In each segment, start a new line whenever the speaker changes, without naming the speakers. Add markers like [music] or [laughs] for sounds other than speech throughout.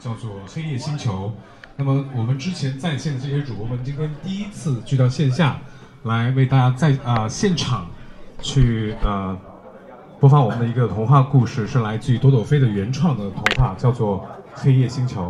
叫做《黑夜星球》。那么我们之前在线的这些主播们，今天第一次聚到线下，来为大家在啊现场去呃播放我们的一个童话故事，是来自于朵朵飞的原创的童话，叫做《黑夜星球》。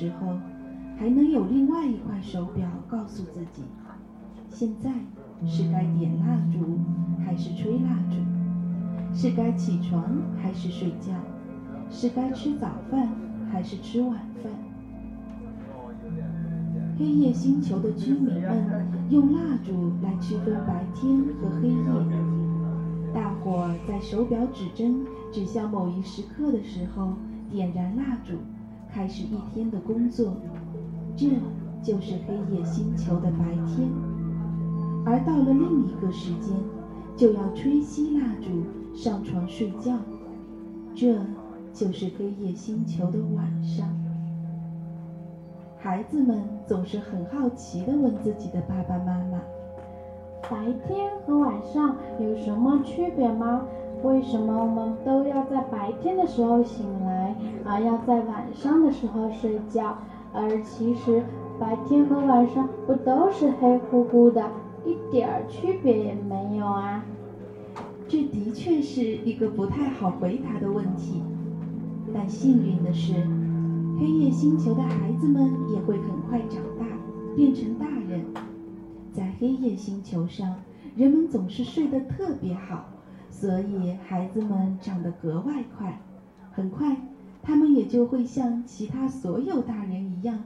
时候，还能有另外一块手表告诉自己，现在是该点蜡烛还是吹蜡烛。是该起床还是睡觉？是该吃早饭还是吃晚饭？黑夜星球的居民们用蜡烛来区分白天和黑夜。大伙在手表指针指向某一时刻的时候，点燃蜡烛，开始一天的工作。这就是黑夜星球的白天。而到了另一个时间，就要吹熄蜡烛。上床睡觉，这就是黑夜星球的晚上。孩子们总是很好奇地问自己的爸爸妈妈：“
白天和晚上有什么区别吗？为什么我们都要在白天的时候醒来，而要在晚上的时候睡觉？而其实白天和晚上不都是黑乎乎的，一点儿区别也没有啊？”
这的确是一个不太好回答的问题，但幸运的是，黑夜星球的孩子们也会很快长大，变成大人。在黑夜星球上，人们总是睡得特别好，所以孩子们长得格外快。很快，他们也就会像其他所有大人一样，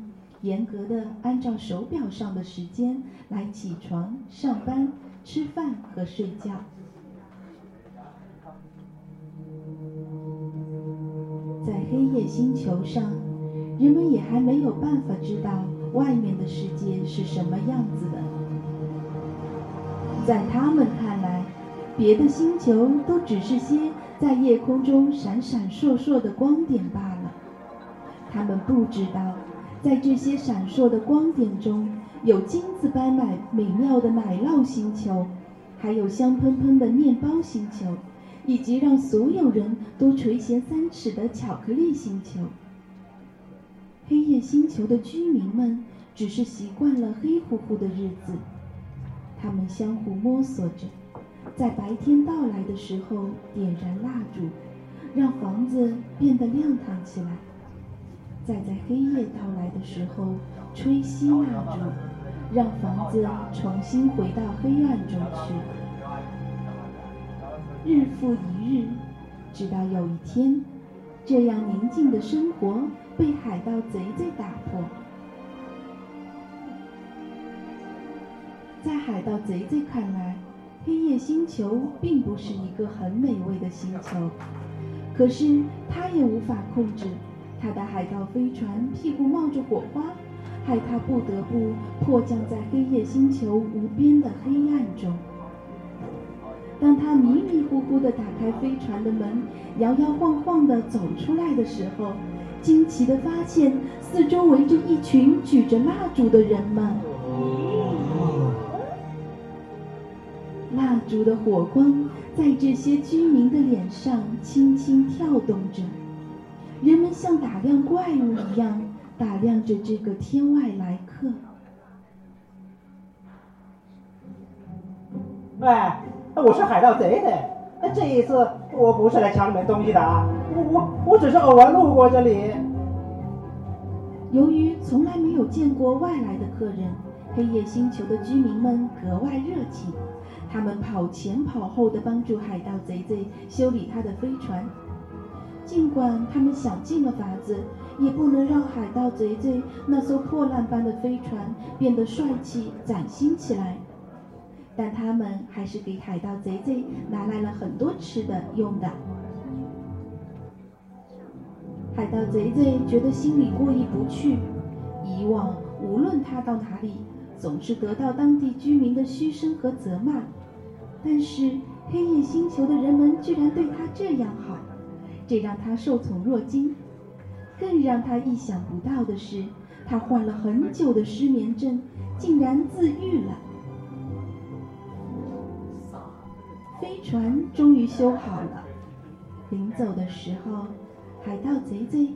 严格的按照手表上的时间来起床、上班、吃饭和睡觉。在黑夜星球上，人们也还没有办法知道外面的世界是什么样子的。在他们看来，别的星球都只是些在夜空中闪闪烁烁的光点罢了。他们不知道，在这些闪烁的光点中，有金子般美美妙的奶酪星球，还有香喷喷的面包星球。以及让所有人都垂涎三尺的巧克力星球。黑夜星球的居民们只是习惯了黑乎乎的日子，他们相互摸索着，在白天到来的时候点燃蜡烛，让房子变得亮堂起来；再在黑夜到来的时候吹熄蜡烛，让房子重新回到黑暗中去。日复一日，直到有一天，这样宁静的生活被海盗贼贼打破。在海盗贼贼看来，黑夜星球并不是一个很美味的星球，可是他也无法控制他的海盗飞船屁股冒着火花，害他不得不迫降在黑夜星球无边的黑暗中。当他迷迷糊糊地打开飞船的门，摇摇晃晃地走出来的时候，惊奇地发现四周围着一群举着蜡烛的人们。烛的火光在这些居民的脸上轻轻跳动着，人们像打量怪物一样打量着这个天外来客。
喂。我是海盗贼的，这一次我不是来抢你们东西的啊！我我我只是偶然路过这里。
由于从来没有见过外来的客人，黑夜星球的居民们格外热情，他们跑前跑后的帮助海盗贼贼修理他的飞船。尽管他们想尽了法子，也不能让海盗贼贼那艘破烂般的飞船变得帅气崭新起来。但他们还是给海盗贼贼拿来了很多吃的用的。海盗贼贼觉得心里过意不去，以往无论他到哪里，总是得到当地居民的嘘声和责骂，但是黑夜星球的人们居然对他这样好，这让他受宠若惊。更让他意想不到的是，他患了很久的失眠症竟然自愈了。飞船终于修好了，临走的时候，海盗贼贼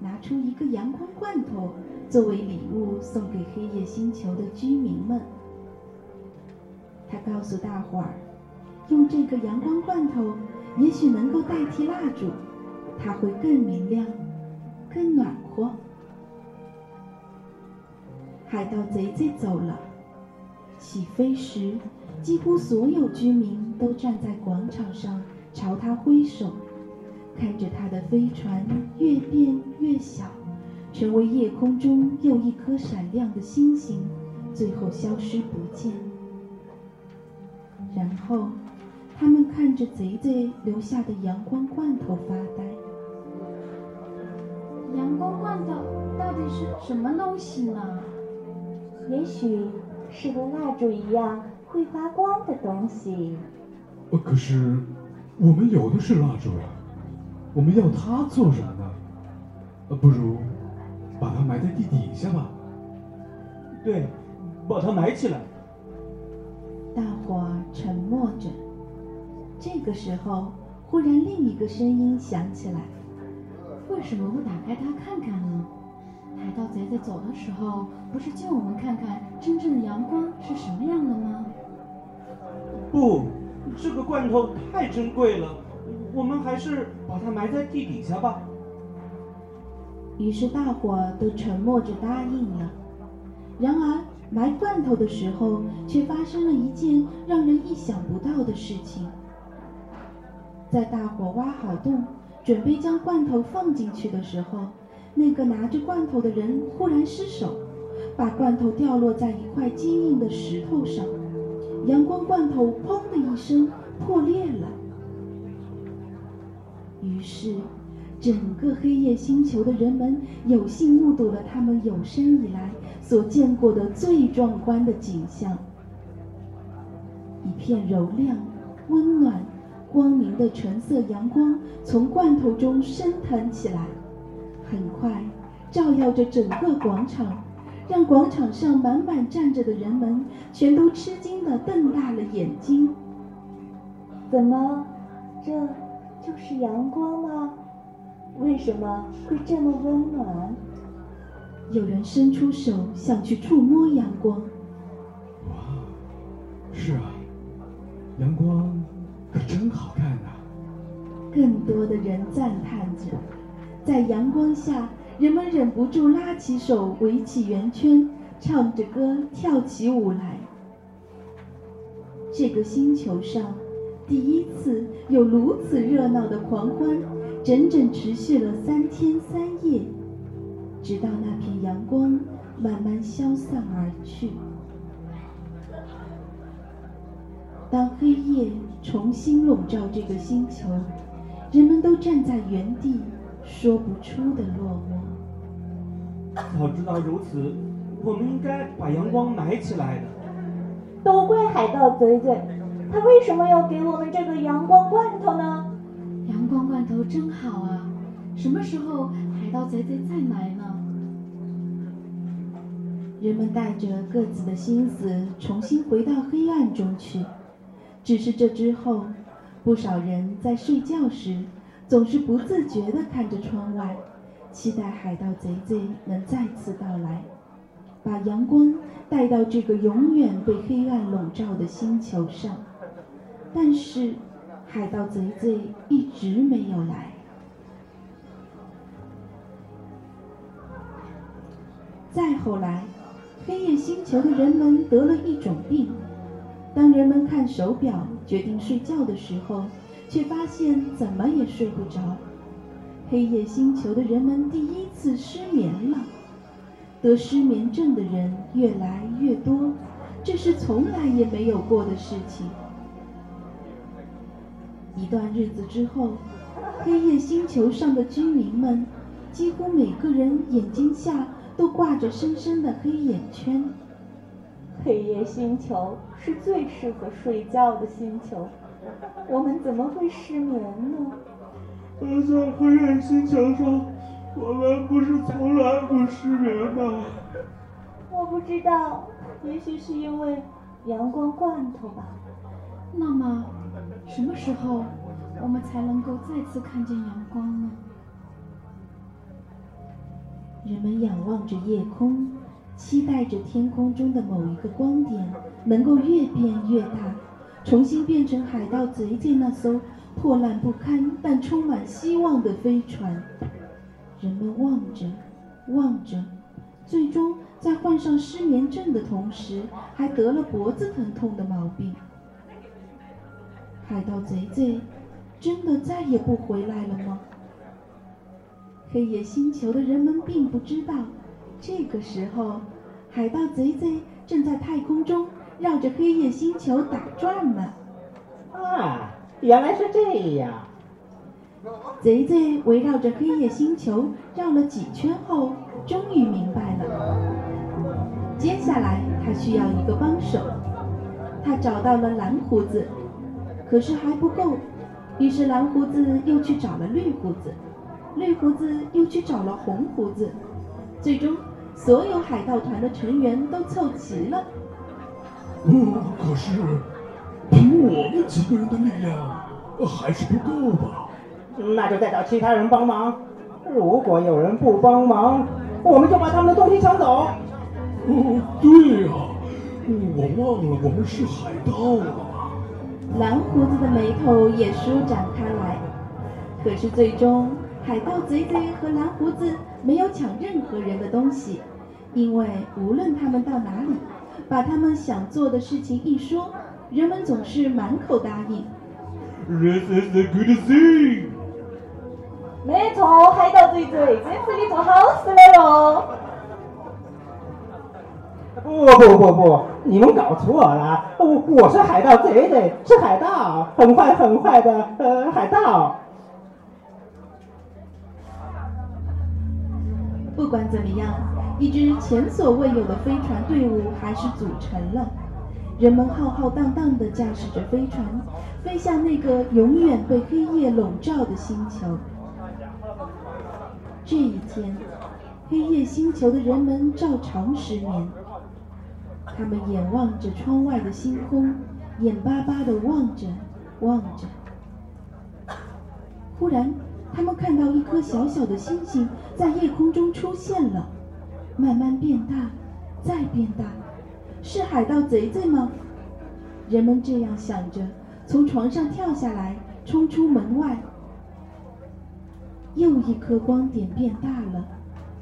拿出一个阳光罐头作为礼物送给黑夜星球的居民们。他告诉大伙儿，用这个阳光罐头也许能够代替蜡烛，它会更明亮。更暖和。海盗贼贼走了，起飞时，几乎所有居民都站在广场上朝他挥手，看着他的飞船越变越小，成为夜空中又一颗闪亮的星星，最后消失不见。然后，他们看着贼贼留下的阳光罐头发呆。
阳光罐头到底是什么东西呢？
也许是和蜡烛一样会发光的东西。
呃，可是我们有的是蜡烛呀，我们要它做什么呢？呃，不如把它埋在地底下吧。
对，把它埋起来。
大伙沉默着。这个时候，忽然另一个声音响起来。
为什么不打开它看看呢？海盗贼在走的时候，不是叫我们看看真正的阳光是什么样的吗？
不，这个罐头太珍贵了，我们还是把它埋在地底下吧。
于是大伙都沉默着答应了。然而埋罐头的时候，却发生了一件让人意想不到的事情。在大伙挖好洞。准备将罐头放进去的时候，那个拿着罐头的人忽然失手，把罐头掉落在一块坚硬的石头上，阳光罐头“砰”的一声破裂了。于是，整个黑夜星球的人们有幸目睹了他们有生以来所见过的最壮观的景象：一片柔亮、温暖。光明的纯色阳光从罐头中升腾起来，很快照耀着整个广场，让广场上满满站着的人们全都吃惊地瞪大了眼睛。
怎么，这就是阳光吗？为什么会这么温暖？
有人伸出手想去触摸阳光。
哇，是啊，阳光。可真好看呐！
更多的人赞叹着，在阳光下，人们忍不住拉起手，围起圆圈，唱着歌，跳起舞来。这个星球上，第一次有如此热闹的狂欢，整整持续了三天三夜，直到那片阳光慢慢消散而去。当黑夜重新笼罩这个星球，人们都站在原地，说不出的落寞。
早知道如此，我们应该把阳光埋起来的。
都怪海盗贼贼，他为什么要给我们这个阳光罐头呢？
阳光罐头真好啊！什么时候海盗贼贼再来呢？
人们带着各自的心思，重新回到黑暗中去。只是这之后，不少人在睡觉时，总是不自觉地看着窗外，期待海盗贼贼能再次到来，把阳光带到这个永远被黑暗笼罩的星球上。但是，海盗贼贼一直没有来。再后来，黑夜星球的人们得了一种病。当人们看手表决定睡觉的时候，却发现怎么也睡不着。黑夜星球的人们第一次失眠了。得失眠症的人越来越多，这是从来也没有过的事情。一段日子之后，黑夜星球上的居民们，几乎每个人眼睛下都挂着深深的黑眼圈。
黑夜星球是最适合睡觉的星球，我们怎么会失眠呢？
在黑夜星球上，我们不是从来不失眠吗？
我不知道，也许是因为阳光罐头吧。
那么，什么时候我们才能够再次看见阳光呢？
人们仰望着夜空，期待着天空中的某一个光点能够越变越大，重新变成海盗贼贼那艘破烂不堪但充满希望的飞船。人们望着，望着，最终在患上失眠症的同时，还得了脖子疼痛的毛病。海盗贼贼真的再也不回来了吗？黑夜星球的人们并不知道，这个时候，海盗贼贼正在太空中绕着黑夜星球打转呢。
啊，原来是这样。
贼贼围绕着黑夜星球绕了几圈后，终于明白了。接下来他需要一个帮手，他找到了蓝胡子，可是还不够，于是蓝胡子又去找了绿胡子，绿胡子又去找了红胡子，最终所有海盗团的成员都凑齐了。
嗯，可是凭我们几个人的力量，还是不够吧？
那就再找其他人帮忙。如果有人不帮忙，我们就把他们的东西抢走。
哦，对呀、我忘了我们是海盗了。
蓝胡子的眉头也舒展开来。可是最终，海盗贼贼和蓝胡子没有抢任何人的东西，因为无论他们到哪里，把他们想做的事情一说，人们总是满口答应。
This is a good thing。
没错，海盗贼贼，这是你做好事来喽！
不不不不，你们搞错了，我我是海盗贼贼，是海盗，很坏很坏的呃海盗。
不管怎么样，一支前所未有的飞船队伍还是组成了。人们浩浩荡荡地驾驶着飞船，飞向那个永远被黑夜笼罩的星球。这一天，黑夜星球的人们照常失眠。他们眼望着窗外的星空，眼巴巴地望着，望着。忽然，他们看到一颗小小的星星在夜空中出现了，慢慢变大，再变大。是海盗贼贼吗？人们这样想着，从床上跳下来，冲出门外。又一颗光点变大了，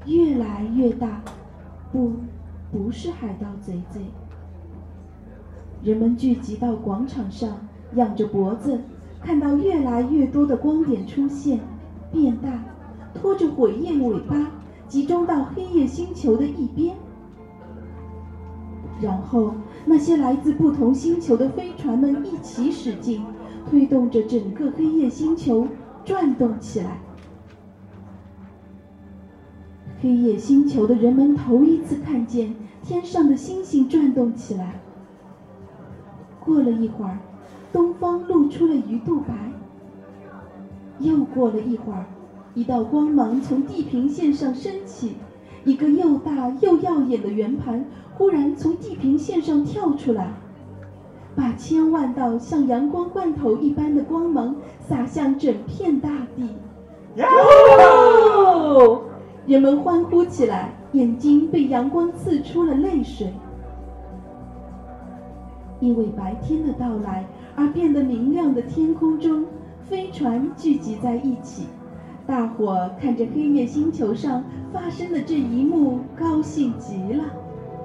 越来越大。不，不是海盗贼贼。人们聚集到广场上，仰着脖子，看到越来越多的光点出现，变大，拖着火焰尾巴，集中到黑夜星球的一边。然后，那些来自不同星球的飞船们一起使劲，推动着整个黑夜星球转动起来。黑夜星球的人们头一次看见天上的星星转动起来。过了一会儿，东方露出了鱼肚白。又过了一会儿，一道光芒从地平线上升起，一个又大又耀眼的圆盘忽然从地平线上跳出来，把千万道像阳光罐头一般的光芒洒向整片大地。人们欢呼起来，眼睛被阳光刺出了泪水。因为白天的到来而变得明亮的天空中，飞船聚集在一起，大伙看着黑夜星球上发生的这一幕，高兴极了。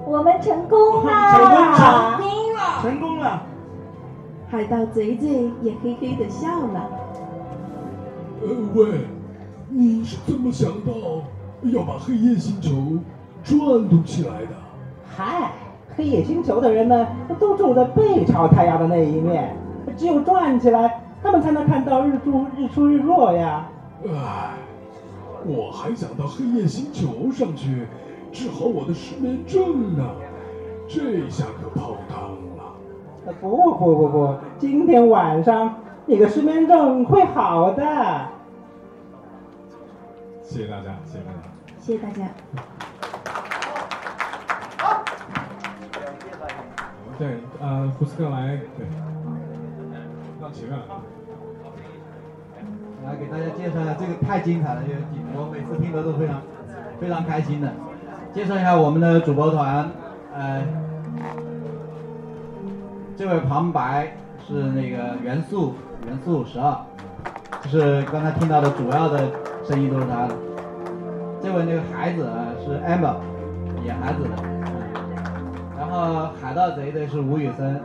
我们成功
成功
啦！
成功了，成功了。
海盗贼贼也嘿嘿的笑了。
呃，喂，你是怎么想到要把黑夜星球转动起来的？
嗨，黑夜星球的人们都住在背朝太阳的那一面，只有转起来，他们才能看到日出、日出、日落呀。
唉，我还想到黑夜星球上去治好我的失眠症呢，这下可泡汤了。
不不不不，今天晚上你的失眠症会好的。
谢谢大家，谢谢大家。
谢谢大家。
好对，呃，福斯特来，对，到前面来。
来给大家介绍一下，这个太精彩了，这个我每次听的都非常非常开心的。介绍一下我们的主播团，呃，这位旁白是那个元素元素十二，就是刚才听到的主要的声音都是他的。这位那个孩子是 Amber，演孩子的。然后海盗贼的是吴宇森，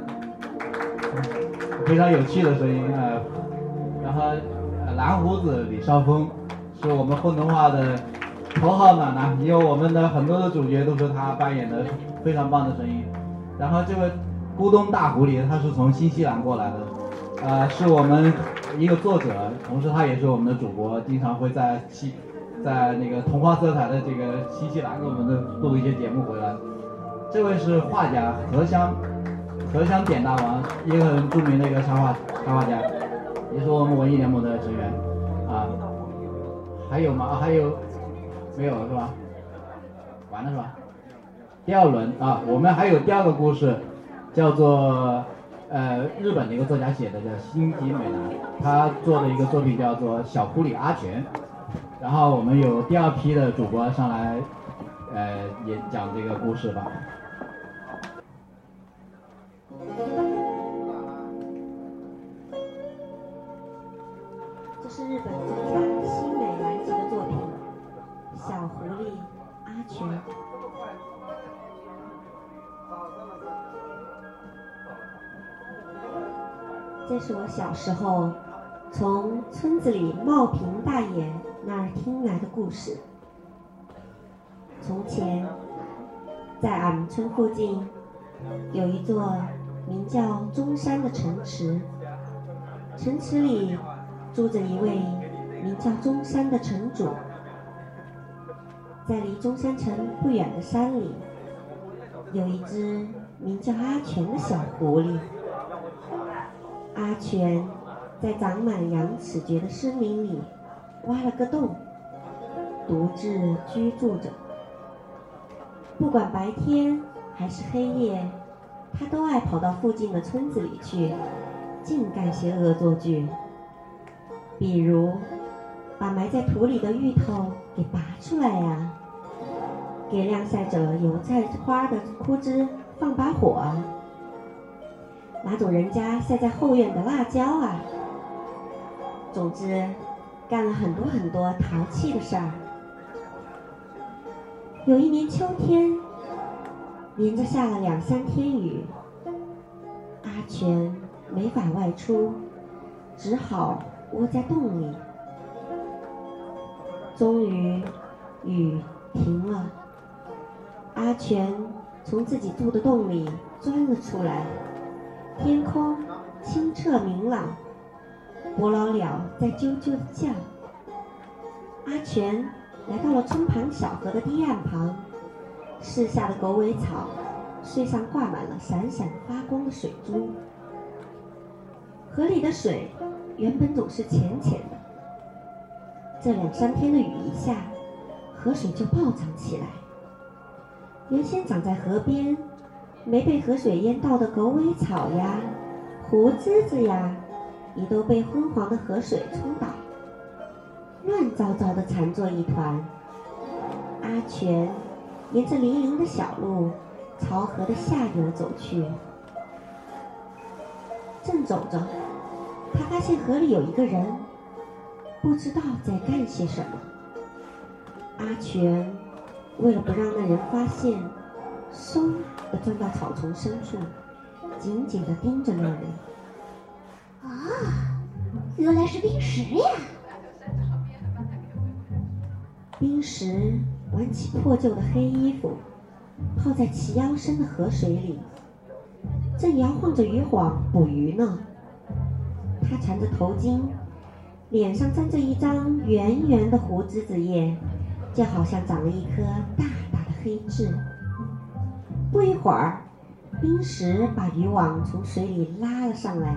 非常有趣的声音啊、呃。然后呃蓝胡子李少峰是我们混童话的头号暖男，因为我们的很多的主角都是他扮演的，非常棒的声音。然后这位咕咚大狐狸，他是从新西兰过来的，呃，是我们一个作者，同时他也是我们的主播，经常会在西在那个童话色彩的这个新西兰给我们的录一些节目回来。这位是画家荷香，荷香点大王，一个很著名的一个插画插画家，也是我们文艺联盟的成员啊。还有吗？还有没有了是吧？完了是吧？第二轮啊，我们还有第二个故事，叫做呃日本的一个作家写的，叫新吉美男，他做的一个作品叫做《小狐狸阿全》。然后我们有第二批的主播上来，呃，演讲这个故事吧。
这是日本作家新美兰吉的作品《小狐狸阿全》。这是我小时候从村子里茂平大爷那儿听来的故事。从前，在俺们村附近有一座名叫中山的城池，城池里住着一位名叫中山的城主。在离中山城不远的山里，有一只名叫阿全的小狐狸。阿全在长满羊齿蕨的森林里挖了个洞，独自居住着。不管白天还是黑夜，他都爱跑到附近的村子里去，净干些恶作剧。比如，把埋在土里的芋头给拔出来呀、给晾晒着油菜花的枯枝放把火啊，拿走人家晒在后院的辣椒啊。总之，干了很多很多淘气的事儿。有一年秋天，连着下了两三天雨，阿全没法外出，只好窝在洞里。终于，雨停了，阿全从自己住的洞里钻了出来。天空清澈明朗，伯劳鸟在啾啾地叫。阿全来到了村旁小河的堤岸旁，四下的狗尾草穗上挂满了闪闪发光的水珠。河里的水原本总是浅浅的，这两三天的雨一下，河水就暴涨起来。原先长在河边，没被河水淹到的狗尾草呀、胡枝子呀，也都被昏黄的河水冲倒，乱糟糟的缠作一团。阿全沿着粼粼的小路朝河的下游走去，正走着，他发现河里有一个人，不知道在干些什么。阿全为了不让那人发现，嗖的钻到草丛深处，紧紧地盯着那人。
啊，原来是冰石呀！
冰石挽起破旧的黑衣服，泡在齐腰深的河水里，正摇晃着渔网捕鱼呢。他缠着头巾，脸上沾着一张圆圆的胡子子叶，就好像长了一颗大大的黑痣。不一会儿，冰石把渔网从水里拉了上来。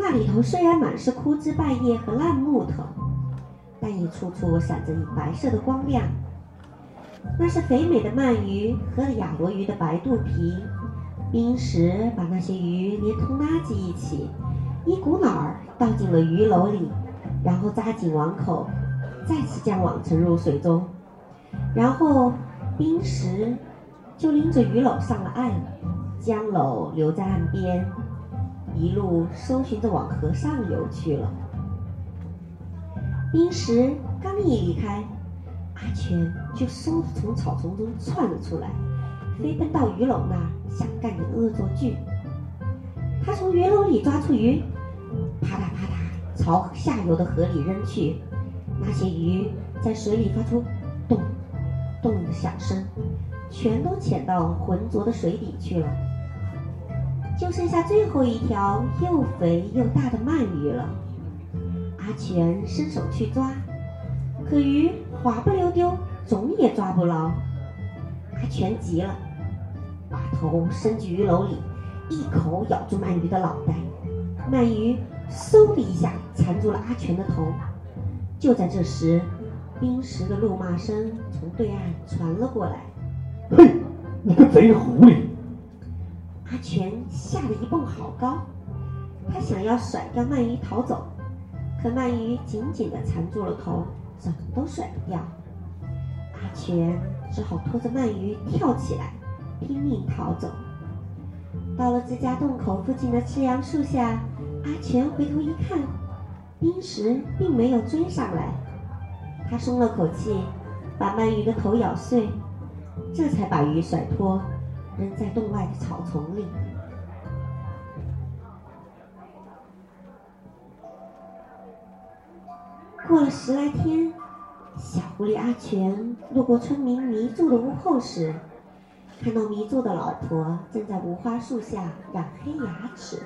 那里头虽然满是枯枝败叶和烂木头，但一处处闪着白色的光亮。那是肥美的鳗鱼和雅罗鱼的白肚皮。冰石把那些鱼连同垃圾一起，一股脑儿倒进了鱼篓里，然后扎紧网口，再次将网沉入水中。然后冰石就拎着鱼篓上了岸，将篓留在岸边，一路搜寻着往河上游去了。冰石刚一离开。阿全就嗖的从草丛中窜了出来，飞奔到鱼篓那儿，想干点恶作剧。他从鱼篓里抓出鱼，啪嗒啪嗒朝下游的河里扔去。那些鱼在水里发出咚咚的响声，全都潜到浑浊的水底去了。就剩下最后一条又肥又大的鳗鱼了。阿全伸手去抓。可鱼滑不溜丢，总也抓不牢。阿全急了，把头伸进鱼篓里，一口咬住鳗鱼的脑袋。鳗鱼嗖的一下缠住了阿全的头。就在这时，冰石的怒骂声从对岸传了过来：“
嘿，你个贼狐狸！”
阿全吓得一蹦好高，他想要甩掉鳗鱼逃走，可鳗鱼紧紧地缠住了头。怎么都甩不掉，阿全只好拖着鳗鱼跳起来，拼命逃走。到了自家洞口附近的赤杨树下，阿全回头一看，冰石并没有追上来。他松了口气，把鳗鱼的头咬碎，这才把鱼甩脱，扔在洞外的草丛里。过了十来天，小狐狸阿全路过村民迷住的屋后时，看到迷住的老婆正在无花树下染黑牙齿；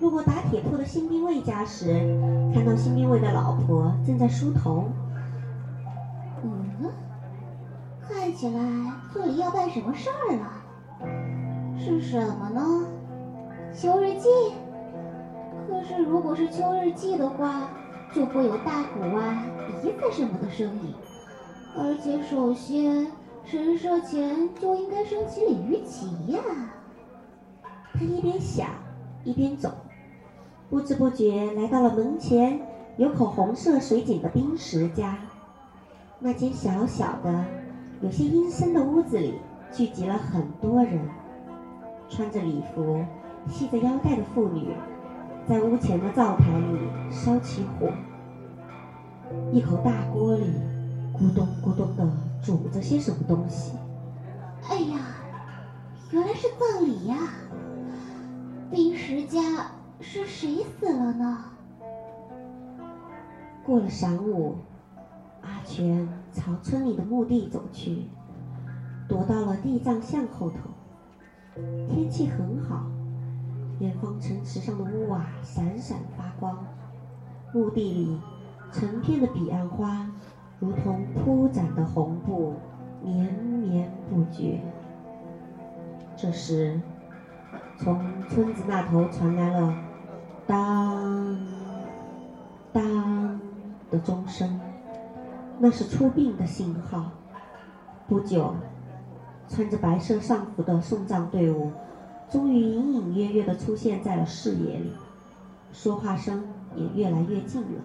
路过打铁铺的新兵卫家时，看到新兵卫的老婆正在梳头。
看起来这里要办什么事儿了？是什么呢？秋日记？可是如果是秋日记的话。就会有大鼓啊、笛子什么的声音，而且首先神社前就应该升起鲤鱼旗呀。
他一边想一边走，不知不觉来到了门前有口红色水井的冰石家。那间小小的、有些阴森的屋子里聚集了很多人，穿着礼服、系着腰带的妇女。在屋前的灶台里烧起火，一口大锅里咕咚咕咚的煮着些什么东西。
哎呀，原来是葬礼呀！冰石家是谁死了呢？
过了晌午，阿全朝村里的墓地走去，躲到了地藏像后头。天气很好。远方城池上的屋瓦闪闪发光，墓地里成片的彼岸花如同铺展的红布，绵绵不绝。这时，从村子那头传来了当当的钟声，那是出殡的信号。不久，穿着白色上服的送葬队伍。终于隐隐约约地出现在了视野里，说话声也越来越近了。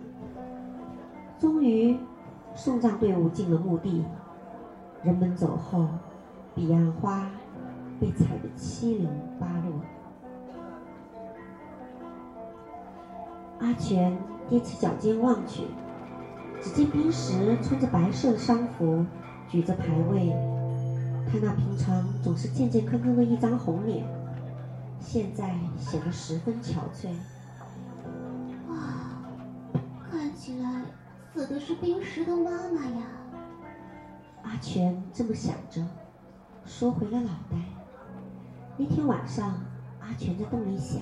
终于，送葬队伍进了墓地，人们走后，彼岸花被踩得七零八落。阿全踮起脚尖望去，只见冰石穿着白色的丧服，举着牌位，他那平常总是健健康康的一张红脸。现在显得十分憔悴。
哇，看起来死的是冰石的妈妈呀！
阿阿全这么想着，缩回了脑袋。那天晚上，阿全在洞里想：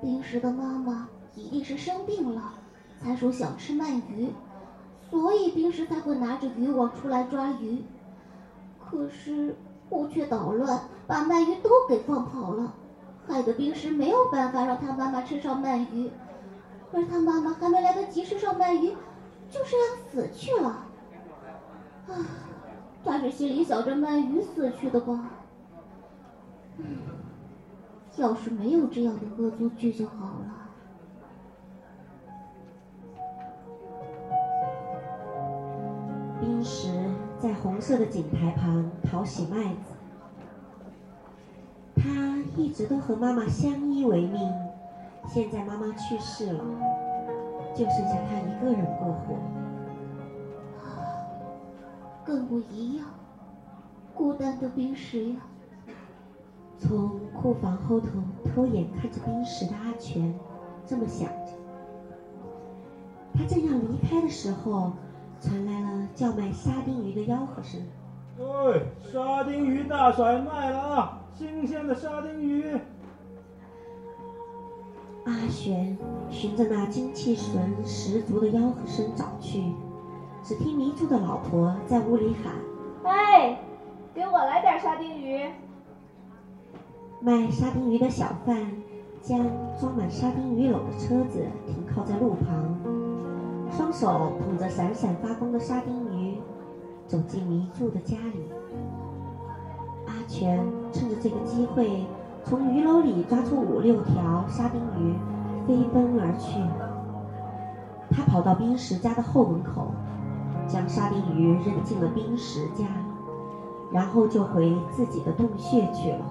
冰石的妈妈一定是生病了，他说想吃鳗鱼，所以冰石才会拿着渔网出来抓鱼。可是我却捣乱，把鳗鱼都给放跑了，害得冰石没有办法让他妈妈吃上鳗鱼，而他妈妈还没来得及吃上鳗鱼，就这样死去了。啊，他是心里想着鳗鱼死去的吧？嗯，要是没有这样的恶作剧就好了。
冰石在红色的井台旁淘洗麦子。他一直都和妈妈相依为命，现在妈妈去世了，就剩下他一个人过活。
跟我一样，孤单的冰石呀。
从库房后头偷眼看着冰石的阿全，这么想着。他正要离开的时候，传来了叫卖沙丁鱼的吆喝声。
喂，沙丁鱼大甩卖了啊！新鲜的沙丁鱼。
阿玄循着那精气神十足的吆喝声找去，只听迷住的老婆在屋里喊：“
哎，给我来点沙丁鱼。”
卖沙丁鱼的小贩将装满沙丁鱼篓的车子停靠在路旁，双手捧着闪闪发光的沙丁鱼，走进迷住的家里。阿全趁着这个机会，从鱼篓里抓出五六条沙丁鱼，飞奔而去。他跑到冰石家的后门口，将沙丁鱼扔进了冰石家，然后就回自己的洞穴去了。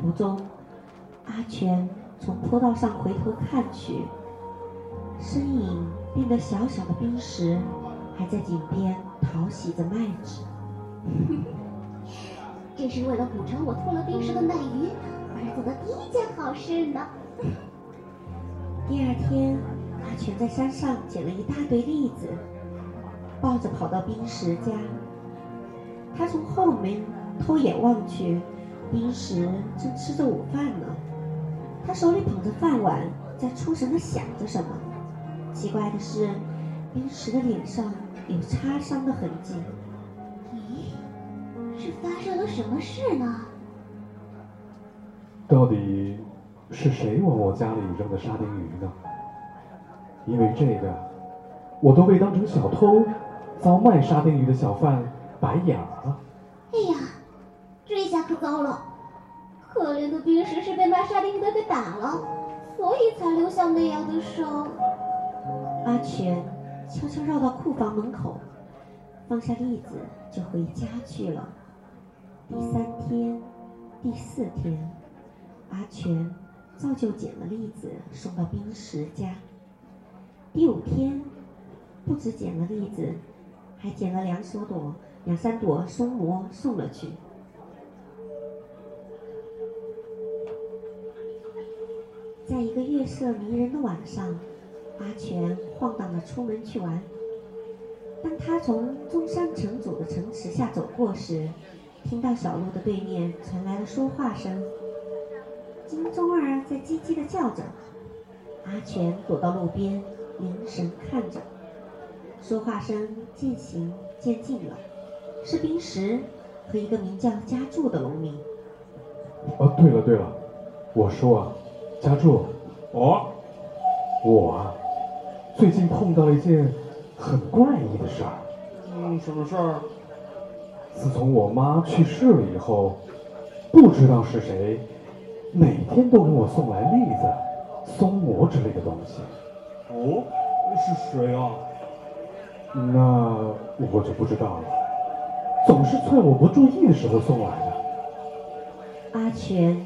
途中，阿全从坡道上回头看去，身影变得小小的冰石还在井边淘洗着麦子。[laughs]
这是为了补偿我偷了冰石的鳗鱼而做的第一件好事呢。[laughs]
第二天，阿全在山上捡了一大堆栗子，抱着跑到冰石家。他从后门偷眼望去。冰石正吃着午饭呢，他手里捧着饭碗，在出神的想着什么。奇怪的是，冰石的脸上有擦伤的痕迹。
咦，是发生了什么事呢？
到底是谁往我家里扔的沙丁鱼呢？因为这个，我都被当成小偷，遭卖沙丁鱼的小贩白眼了。
哎呀！这下可糟了，可怜的冰石是被卖沙丁鱼的给打了，所以才留下那样的伤。
阿全悄悄绕到库房门口，放下栗子就回家去了。第三天、第四天，阿全照旧捡了栗子送到冰石家。第五天，不止捡了栗子，还捡了两朵朵、两三朵松蘑送了去。在一个月色迷人的晚上，阿全晃荡着出门去玩。当他从中山城主的城池下走过时，听到小路的对面传来了说话声。金钟儿在叽叽的叫着。阿全躲到路边，凝神看着。说话声渐行渐近了，是冰石和一个名叫家柱的农民。
哦，对了对了，我说啊。家柱，
哦，
我，最近碰到了一件很怪异的事儿。
嗯，什么事儿？
自从我妈去世了以后，不知道是谁，每天都给我送来栗子、松蘑之类的东西。
哦，是谁啊？
那我就不知道了。总是趁我不注意的时候送来的。
阿全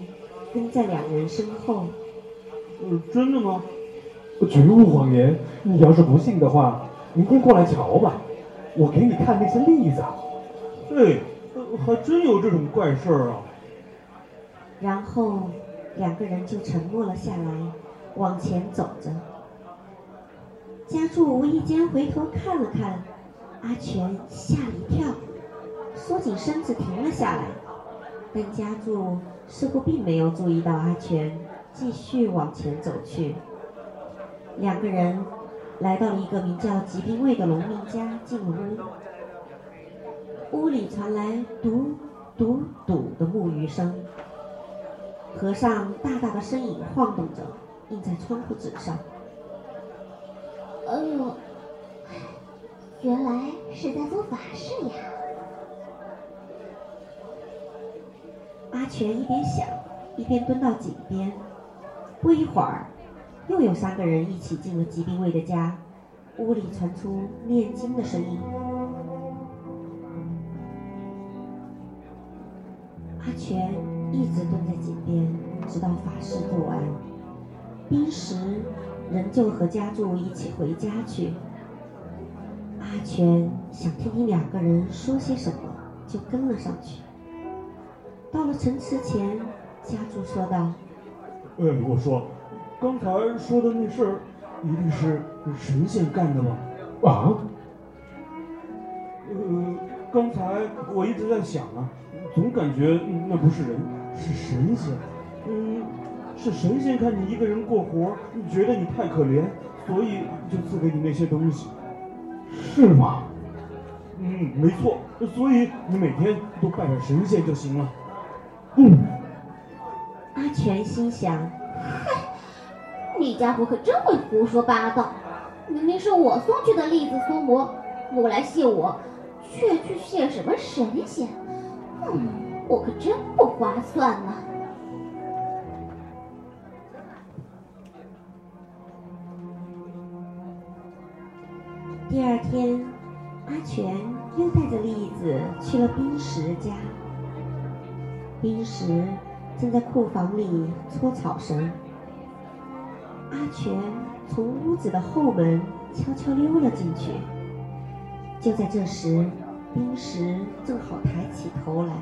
跟在两人身后。
嗯，真的吗？
绝无谎言。你要是不信的话，明天过来瞧吧，我给你看那些例子。
哎，还真有这种怪事儿啊！
然后两个人就沉默了下来，往前走着。家柱无意间回头看了看，阿全吓了一跳，缩紧身子停了下来。但家柱似乎并没有注意到阿全，继续往前走去。两个人来到了一个名叫吉兵卫的农民家，进了屋。屋里传来嘟嘟嘟的木鱼声，和尚大大的身影晃动着，映在窗户纸上。
哎呦，原来是在做法事呀！
阿全一边想，一边蹲到井边。不一会儿，又有三个人一起进了吉兵卫的家，屋里传出念经的声音。阿全一直蹲在井边，直到法事做完。冰石仍旧和家柱一起回家去。阿全想听听两个人说些什么，就跟了上去。到了城池前，家柱说道：“
哎，我说，刚才说的那事儿，一定是神仙干的吧？”
啊？
呃，刚才我一直在想啊，总感觉那不是人，是神仙。嗯，是神仙看你一个人过活，觉得你太可怜，所以就赐给你那些东西。
是吗？
嗯，没错。所以你每天都拜拜神仙就行了。
嗯，
阿全心想：“ [laughs]
这，家伙可真会胡说八道！明明是我送去的栗子酥馍，我来谢我，却去谢什么神仙？嗯，我可真不划算呢。”
第二天，阿全又带着栗子去了冰石家。冰石正在库房里搓草绳，阿全从屋子的后门悄悄溜了进去。就在这时，冰石正好抬起头来，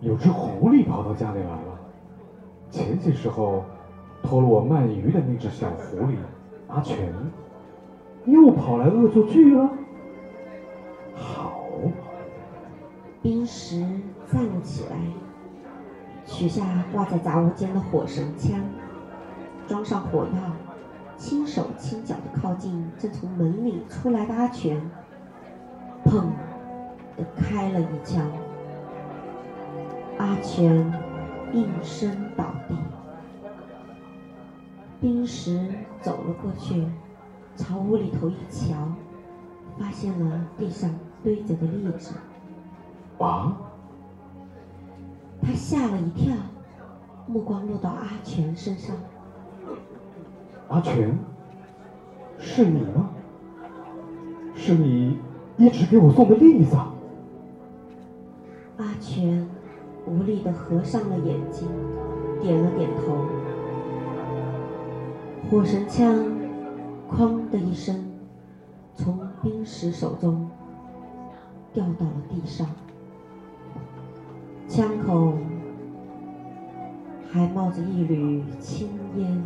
有只狐狸跑到家里来了。前些时候偷了我鳗鱼的那只小狐狸阿全，又跑来恶作剧了。好。
冰石站了起来，取下挂在杂物间的火绳枪，装上火药，轻手轻脚地靠近正从门里出来的阿全，砰地开了一枪，阿全应声倒地。冰石走了过去，朝屋里头一瞧，发现了地上堆着的栗子。
啊！
他吓了一跳，目光落到阿全身上。
阿全，是你吗？是你一直给我送的栗子。
阿全无力的合上了眼睛，点了点头。火神枪“哐”的一声，从冰石手中掉到了地上。枪口还冒着一缕青烟。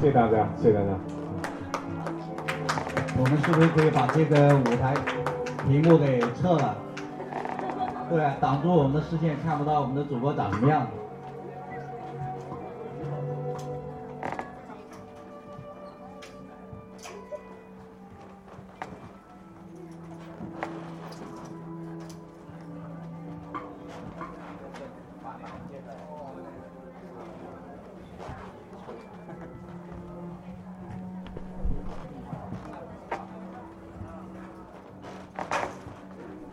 谢谢大家，谢谢大家。
我们是不是可以把这个舞台屏幕给撤了？对，挡住我们的视线，看不到我们的主播长什么样子。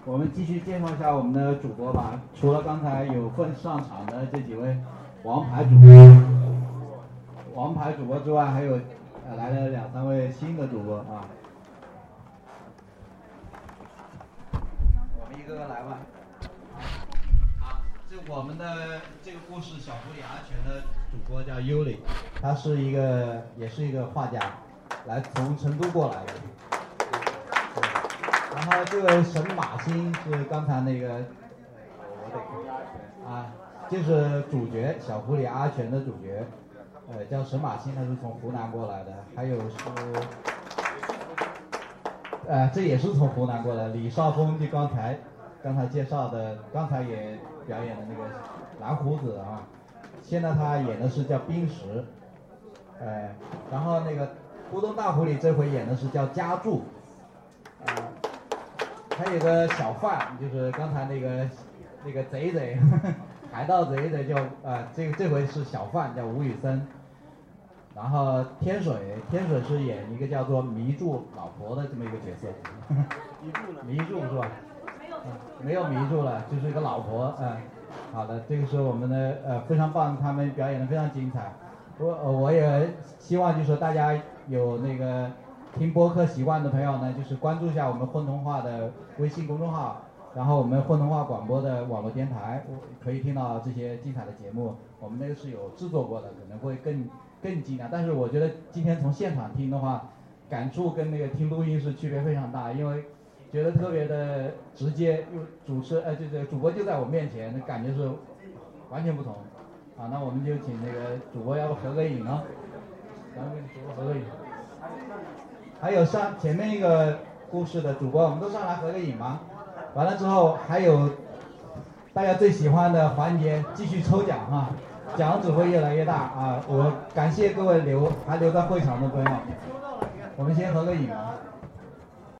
我们继续介绍一下我们的主播吧。除了刚才有份上场的这几位王牌主播，王牌主播之外，还有来了两三位新的主播啊。我们一个个来吧。好，这我们的这个故事《小狐狸阿全》的主播叫尤里，他是一个也是一个画家，来从成都过来的。然后这位沈马星是刚才那个我啊，就是主角小狐狸阿全的主角，呃，叫沈马新，他是从湖南过来的，还有是，呃，这也是从湖南过来，李少峰就刚才刚才介绍的，刚才也表演的那个蓝胡子啊，现在他演的是叫冰石，呃，然后那个咕咚大狐狸这回演的是叫家柱，啊、还有个小贩，就是刚才那个那个贼贼，[laughs] 海盗贼贼叫啊，这个这回是小贩，叫吴宇森。然后天水，天水是演一个叫做迷住老婆的这么一个角色。迷住呢？[laughs] 迷住是吧？嗯没有迷住了，就是一个老婆，嗯。好的，这个是我们的呃非常棒，他们表演的非常精彩。我呃我也希望就是大家有那个听播客习惯的朋友呢，就是关注一下我们混童话的微信公众号，然后我们混童话广播的网络电台，可以听到这些精彩的节目。我们那个是有制作过的，可能会更更精良。但是我觉得今天从现场听的话，感触跟那个听录音是区别非常大，因为觉得特别的直接，又主持呃这个主播就在我面前，那感觉是完全不同。好，那我们就请那个主播要不合个影啊，咱们跟主播合个影。还有上前面一个故事的主播，我们都上来合个影吗？完了之后还有大家最喜欢的环节，继续抽奖啊，奖只会越来越大啊！我感谢各位留还留在会场的朋友，我们先合个影吧。